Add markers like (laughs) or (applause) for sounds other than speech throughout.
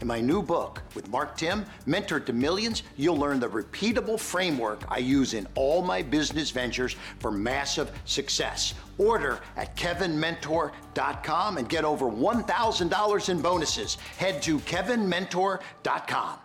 In my new book with Mark Timm, Mentor to Millions, you'll learn the repeatable framework I use in all my business ventures for massive success. Order at kevinmentor.com and get over $1,000 in bonuses. Head to kevinmentor.com.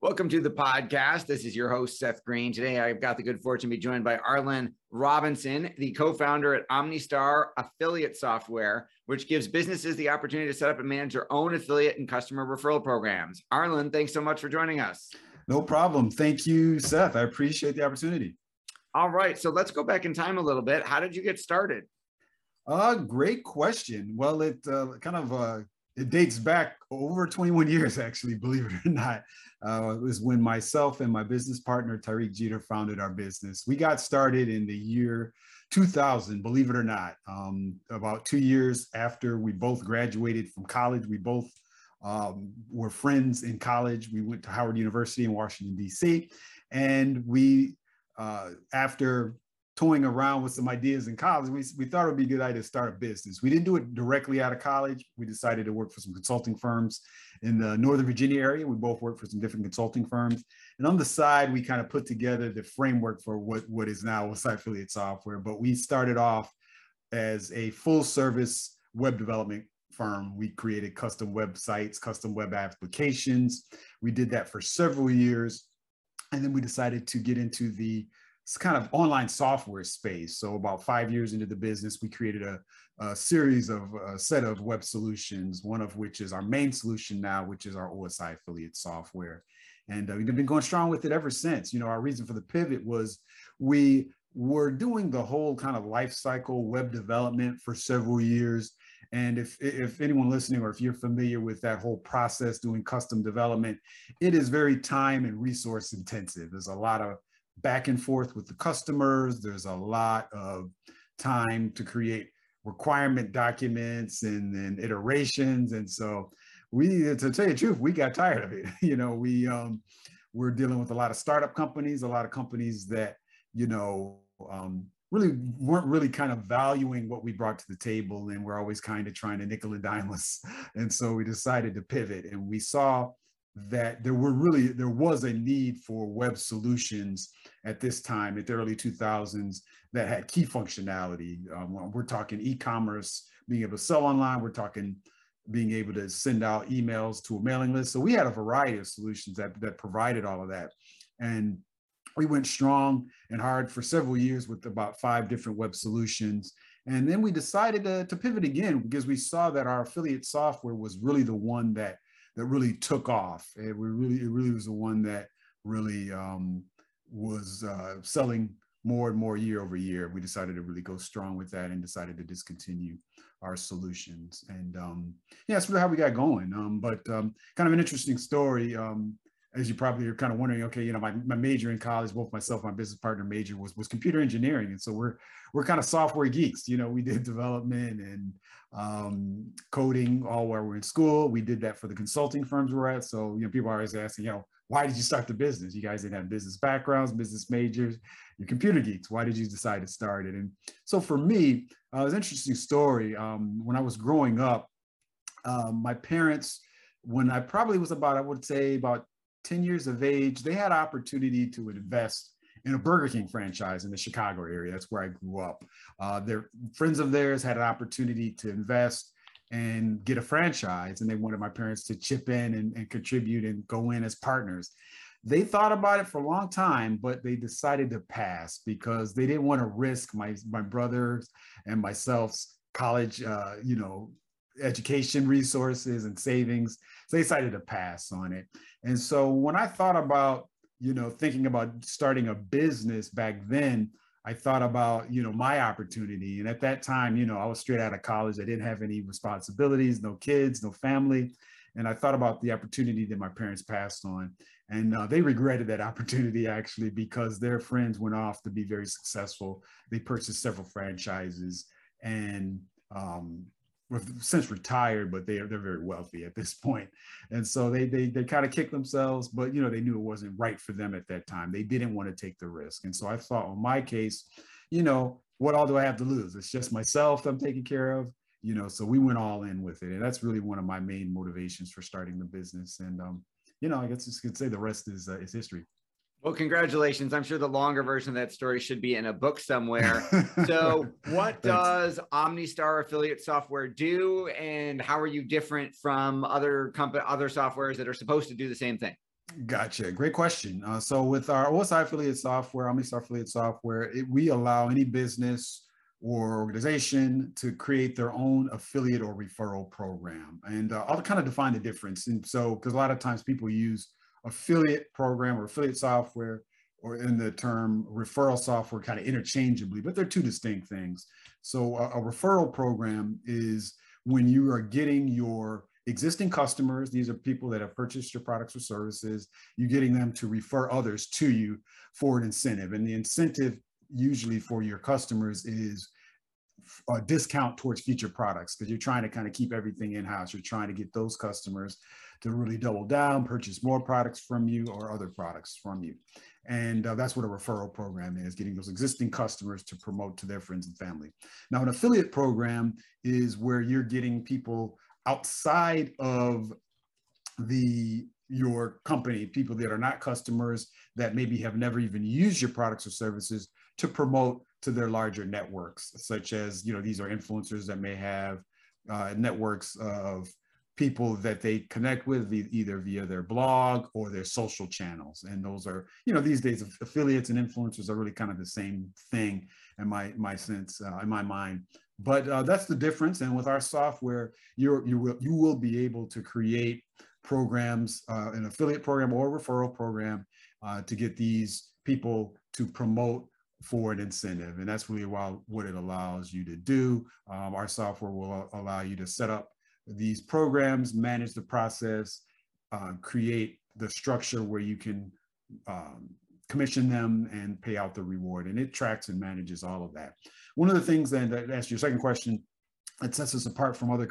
Welcome to the podcast. This is your host, Seth Greene. Today, I've got the good fortune to be joined by Arlen Robinson, the co founder at OmniStar Affiliate Software, which gives businesses the opportunity to set up and manage their own affiliate and customer referral programs. Arlen, thanks so much for joining us. No problem. Thank you, Seth. I appreciate the opportunity. All right. So let's go back in time a little bit. How did you get started? Uh, great question. Well, it uh, kind of uh, it dates back over 21 years, actually, believe it or not. Uh, it was when myself and my business partner, Tariq Jeter, founded our business. We got started in the year 2000, believe it or not. Um, about two years after we both graduated from college, we both um, were friends in college. We went to Howard University in Washington, D.C. And we, uh, after toying around with some ideas in college, we, we thought it would be a good idea to start a business. We didn't do it directly out of college. We decided to work for some consulting firms in the Northern Virginia area. We both worked for some different consulting firms. And on the side, we kind of put together the framework for what, what is now Site Affiliate Software. But we started off as a full service web development firm. We created custom websites, custom web applications. We did that for several years. And then we decided to get into the it's kind of online software space. So about five years into the business, we created a, a series of a set of web solutions, one of which is our main solution now, which is our OSI affiliate software. And uh, we've been going strong with it ever since. You know, our reason for the pivot was we were doing the whole kind of life cycle web development for several years. And if, if anyone listening, or if you're familiar with that whole process doing custom development, it is very time and resource intensive. There's a lot of back and forth with the customers. There's a lot of time to create requirement documents and, and iterations. And so we, to tell you the truth, we got tired of it. (laughs) you know, we, um, we're dealing with a lot of startup companies, a lot of companies that, you know, um, really weren't really kind of valuing what we brought to the table. And we're always kind of trying to nickel and dime us. (laughs) And so we decided to pivot and we saw that there were really there was a need for web solutions at this time at the early 2000s that had key functionality. Um, we're talking e-commerce being able to sell online we're talking being able to send out emails to a mailing list. So we had a variety of solutions that that provided all of that. And we went strong and hard for several years with about five different web solutions. And then we decided to, to pivot again because we saw that our affiliate software was really the one that that really took off. It really, it really was the one that really um, was uh, selling more and more year over year. We decided to really go strong with that and decided to discontinue our solutions. And um, yeah, that's really how we got going. Um, but um, kind of an interesting story. Um, as you probably are kind of wondering, okay, you know, my, my major in college, both myself and my business partner major was was computer engineering, and so we're we're kind of software geeks. You know, we did development and um, coding all while we are in school. We did that for the consulting firms we're at. So you know, people are always asking, you know, why did you start the business? You guys didn't have business backgrounds, business majors, you're computer geeks. Why did you decide to start it? And so for me, uh, it was an interesting story. Um, when I was growing up, um, my parents, when I probably was about, I would say about 10 years of age, they had opportunity to invest in a Burger King franchise in the Chicago area. That's where I grew up. Uh, their friends of theirs had an opportunity to invest and get a franchise, and they wanted my parents to chip in and, and contribute and go in as partners. they thought about it for a long time, but they decided to pass because they didn't want to risk my my brothers and myself's college, uh, you know, education resources and savings. So they decided to pass on it. And so when I thought about, you know, thinking about starting a business back then, I thought about, you know, my opportunity. And at that time, you know, I was straight out of college. I didn't have any responsibilities, no kids, no family. And I thought about the opportunity that my parents passed on. And uh, they regretted that (laughs) opportunity actually because their friends went off to be very successful. They purchased several franchises and um, since retired, but they are they're very wealthy at this (laughs) point. And so they they they kind of kicked themselves, but you know, they knew it wasn't right for them at that time. They didn't want to take the risk. And so I thought on my case, you know, what all do I have to lose? It's just myself that I'm taking care of you know so we went all in with it and that's really one of my main motivations for starting the business and um you know i guess you could say the rest is uh, is history well congratulations i'm sure the longer version of that story should be in a book somewhere (laughs) so what does omnistar affiliate software do and how are you different from other company other softwares that are supposed to do the same thing Gotcha. Great question. Uh, so with our OSI affiliate software, OmniStar affiliate software, it, we allow any business or organization to create their own affiliate or referral program. And uh, I'll kind of define the difference. And so, because a lot of times people use affiliate program or affiliate software or in the term referral software kind of interchangeably, but they're two distinct things. So a, a referral program is when you are getting your existing customers, these are people that have purchased your products or services, you're getting them to refer others to you for an incentive. And the incentive usually for your customers is a discount towards future products because you're trying to kind of keep everything in house. You're trying to get those customers to really double down, purchase more products from you or other products from you. And uh, that's what a referral program is getting those existing customers to promote to their friends and family. Now, an affiliate program is where you're getting people outside of the your company, people that are not customers that maybe have never even used your products or services to promote to their larger networks, such as, you know, these are influencers that may have uh, networks of people that they connect with either via their blog or their social channels. And those are, you know, these days affiliates and influencers are really kind of the same thing in my, my sense, uh, in my mind. But uh, that's the difference. And with our software, you're, you will, you will be able to create programs, uh, an affiliate program or referral program uh, to get these people to promote for an incentive. And that's really what it allows you to do. Um, our software will allow you to set up these programs, manage the process, uh, create the structure where you can um, commission them and pay out the reward. And it tracks and manages all of that. One of the things then, that answer your second question, that sets us apart from other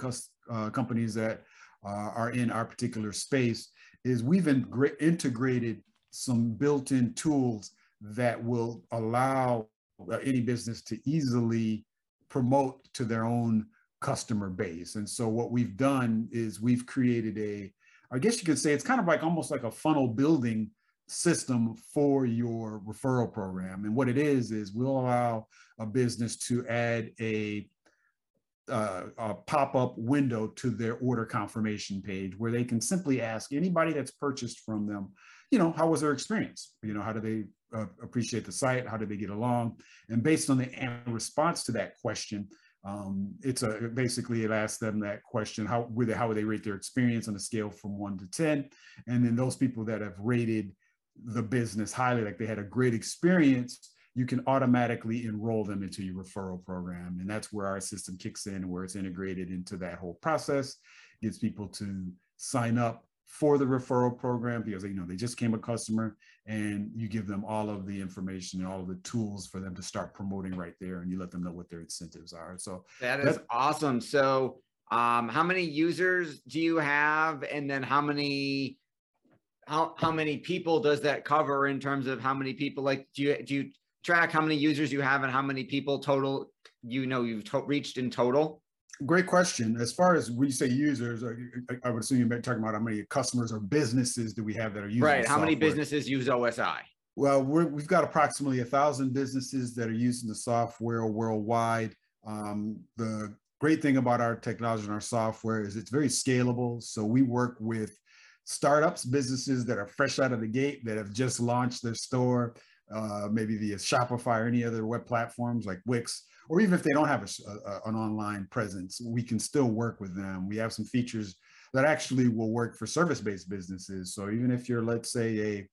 uh, companies that uh, are in our particular space is we've integrated some built-in tools that will allow uh, any business to easily promote to their own customer base. And so what we've done is we've created a, I guess you could say it's kind of like almost like a funnel building system for your referral program. And what it is, is we'll allow a business to add a, uh, a pop-up window to their order confirmation page where they can simply ask anybody that's purchased from them, you know, how was their experience? You know, how do they uh, appreciate the site? How did they get along? And based on the response to that question, um, it's a basically it asks them that question: How would they how would they rate their experience on a scale from one to ten? And then those people that have rated the business highly, like they had a great experience, you can automatically enroll them into your referral program, and that's where our system kicks in, where it's integrated into that whole process, gets people to sign up for the referral program because you know they just came a customer and you give them all of the information and all of the tools for them to start promoting right there and you let them know what their incentives are. So that is awesome. So um, how many users do you have? And then how many how, how many people does that cover in terms of how many people? Like do you do you track how many users you have and how many people total you know you've to- reached in total Great question. As far as we say users, I, would assume you're talking about how many customers or businesses do we have that are using Right. How many businesses use OSI? Well, we have got approximately a thousand businesses that are using the software worldwide. Um, the great thing about our technology and our software is it's very scalable. So we work with startups, businesses that are fresh out of the gate that have just launched their store, uh, maybe via Shopify or any other web platforms like Wix, or even if they don't have a, a, an online presence, we can still work with them. We have some features that actually will work for service-based businesses. So even if you're, let's say, a,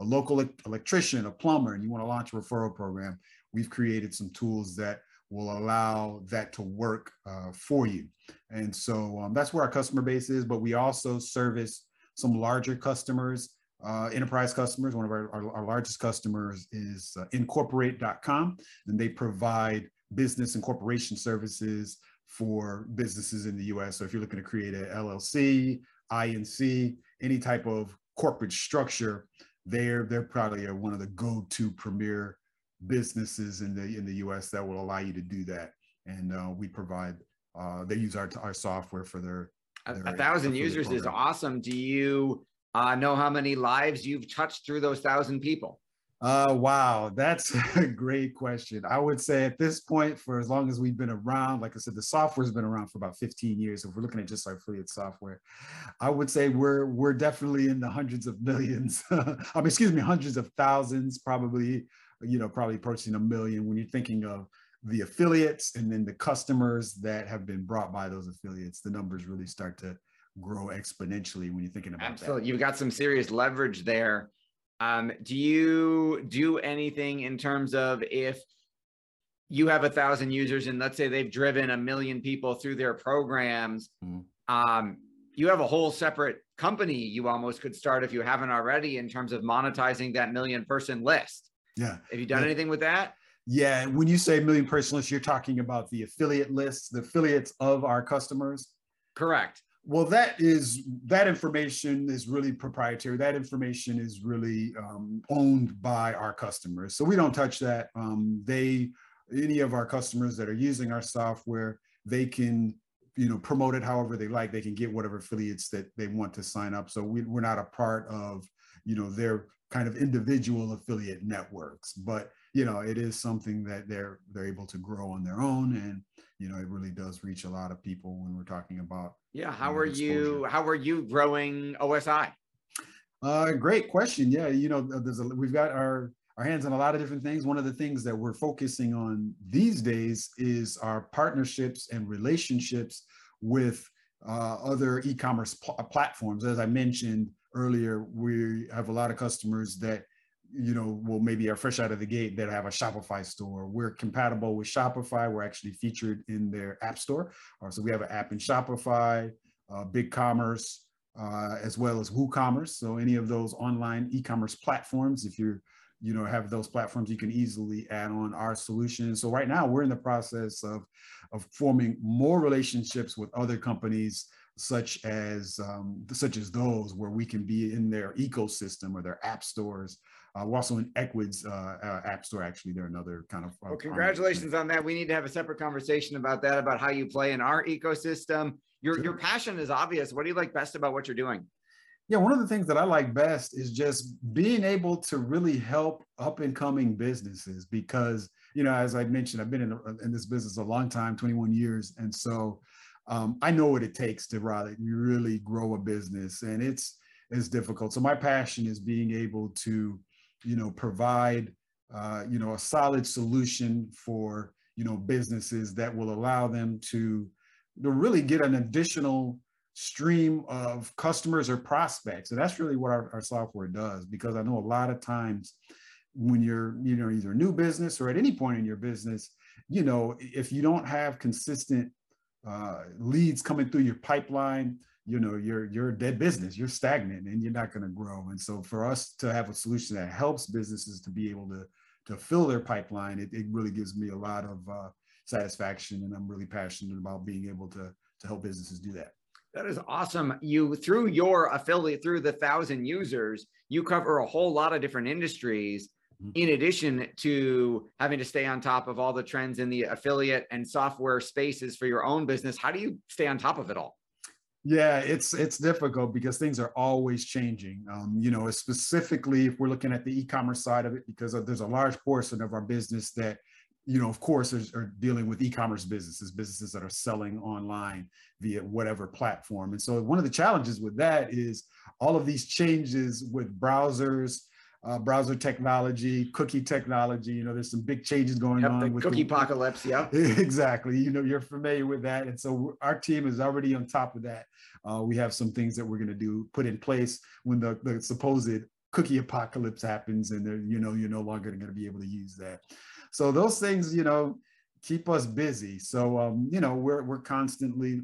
a local electrician, a plumber, and you want to launch a referral program, we've created some tools that will allow that to work uh, for you. And so um, that's where our customer base is, but we also service some larger customers, uh, enterprise customers. One of our, our, our largest customers is uh, incorporate.com, and they provide business and corporation services for businesses in the US. So if you're looking to create a LLC, INC, any type of corporate structure, they're, they're probably one of the go-to premier businesses in the in the US that will allow you to do that. And uh, we provide, uh, they use our, our software for their, their a, thousand users program. is awesome. Do you uh, know how many lives you've touched through those thousand people? Uh, wow, that's (laughs) a great question. I would say at this point, for as long as we've been around, like I said, the software's been around for about 15 years. If we're looking at just our affiliate software, I would say we're we're definitely in the hundreds of millions. (laughs) I mean, excuse me, hundreds of thousands, probably, you know, probably approaching a million when you're thinking of the affiliates and then the customers that have been brought by those affiliates. The numbers really start to grow exponentially when you're thinking about Absolutely. that. Absolutely, you've got some serious leverage there um, do you do anything in terms of if you have a thousand users and let's say they've driven a million people through their programs, mm. um, you have a whole separate company you almost could start if you haven't already in terms of monetizing that million person list. Yeah. Have you done yeah. anything with that? Yeah. When you say million person list, you're talking about the affiliate lists, the affiliates of our customers. Correct. Well, that is that information is really proprietary. That information is really um, owned by our customers, so we don't touch that. Um, they, any of our customers that are using our software, they can, you know, promote it however they like. They can get whatever affiliates that they want to sign up. So we, we're not a part of, you know, their kind of individual affiliate networks, but you know, it is something that they're they're able to grow on their own, and you know, it really does reach a lot of people when we're talking about yeah. How are you? How are you growing OSI? Uh, great question. Yeah, you know, there's a, we've got our our hands on a lot of different things. One of the things that we're focusing on these days is our partnerships and relationships with uh, other e-commerce pl- platforms. As I mentioned earlier, we have a lot of customers that you know, well, maybe are fresh out of the gate that have a Shopify store. We're compatible with Shopify. We're actually featured in their app store. Uh, so we have an app in Shopify, uh, BigCommerce, uh, as well as WooCommerce. So any of those online e-commerce platforms, if you're, you know, have those platforms, you can easily add on our solution. So right now we're in the process of, of forming more relationships with other companies such as um, such as those where we can be in their ecosystem or their app stores uh, we're also in Ecwid's uh, uh, app store. Actually, they're another kind of. Uh, well, congratulations on that. We need to have a separate conversation about that, about how you play in our ecosystem. Your sure. your passion is obvious. What do you like best about what you're doing? Yeah, one of the things that I like best is just being able to really help up and coming businesses because you know, as I mentioned, I've been in, in this business a long time, 21 years, and so um, I know what it takes to really, really grow a business, and it's it's difficult. So my passion is being able to you know, provide, uh, you know, a solid solution for, you know, businesses that will allow them to, to really get an additional stream of customers or prospects. And that's really what our, our software does, because I know a lot of times when you're, you know, either new business or at any point in your business, you know, if you don't have consistent uh, leads coming through your pipeline, you know you're you're a dead business you're stagnant and you're not going to grow. And so for us to have a solution that helps businesses to be able to to fill their pipeline it, it really gives me a lot of uh, satisfaction and i'm really passionate about being able to to help businesses do that. That is awesome. You through your affiliate through the thousand users you cover a whole lot of different industries mm-hmm. in addition to having to stay on top of all the trends in the affiliate and software spaces for your own business. How do you stay on top of it all yeah, it's it's difficult because things are always changing. Um, you know, specifically if we're looking at the e-commerce side of it, because there's a large portion of our business that you know, of course, are, are, dealing with e-commerce businesses, businesses that are selling online via whatever platform. And so one of the challenges with that is all of these changes with browsers, uh, browser technology, cookie technology. You know, there's some big changes going yep, on the with cookie the, apocalypse. Yeah, (laughs) exactly. You know, you're familiar with that, and so our team is already on top of that. Uh, we have some things that we're going to do, put in place when the, the supposed cookie apocalypse happens, and you know, you're no longer going to be able to use that. So those things, you know, keep us busy. So um, you know, we're we're constantly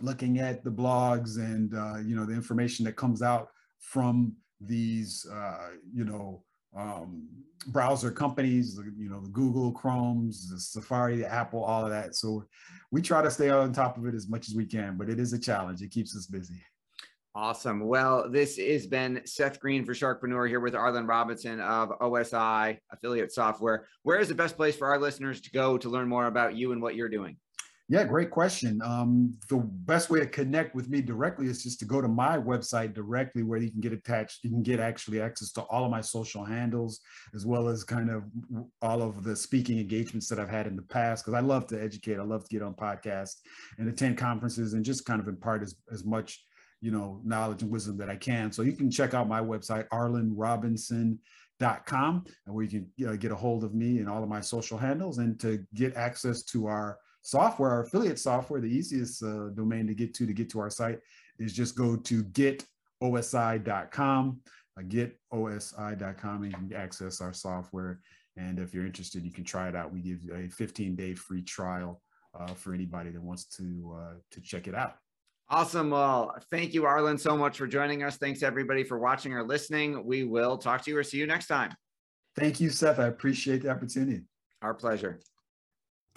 looking at the blogs and uh, you know the information that comes out from these, uh, you know, um, browser companies, you know, the Google, Chrome's, the Safari, the Apple, all of that. So we try to stay on top of it as much as we can, but it is a challenge. It keeps us busy. Awesome. Well, this has been Seth Greene for Sharkpreneur here with Arlen Robinson of OSI Affiliate Software. Where is the best place for our listeners to go to learn more about you and what you're doing? Yeah, great question. Um, the best way to connect with me directly is just to go to my website directly where you can get attached. You can get actually access to all of my social handles, as well as kind of all of the speaking engagements that I've had in the past. Because I love to educate, I love to get on podcasts and attend conferences and just kind of impart as, as much you know knowledge and wisdom that I can. So you can check out my website, arlenrobinson.com, and where you can get a hold of me and all of my social handles and to get access to our software, our affiliate software, the easiest uh, domain to get to to get to our site is just go to getosi.com, uh, getosi.com, and you can access our software. And if you're interested, you can try it out. We give you a 15 day free trial uh, for anybody that wants to uh, to check it out. Awesome. Well, thank you, Arlen, so much for joining us. Thanks everybody for watching or listening. We will talk to you or see you next time. Thank you, Seth. I appreciate the opportunity. Our pleasure.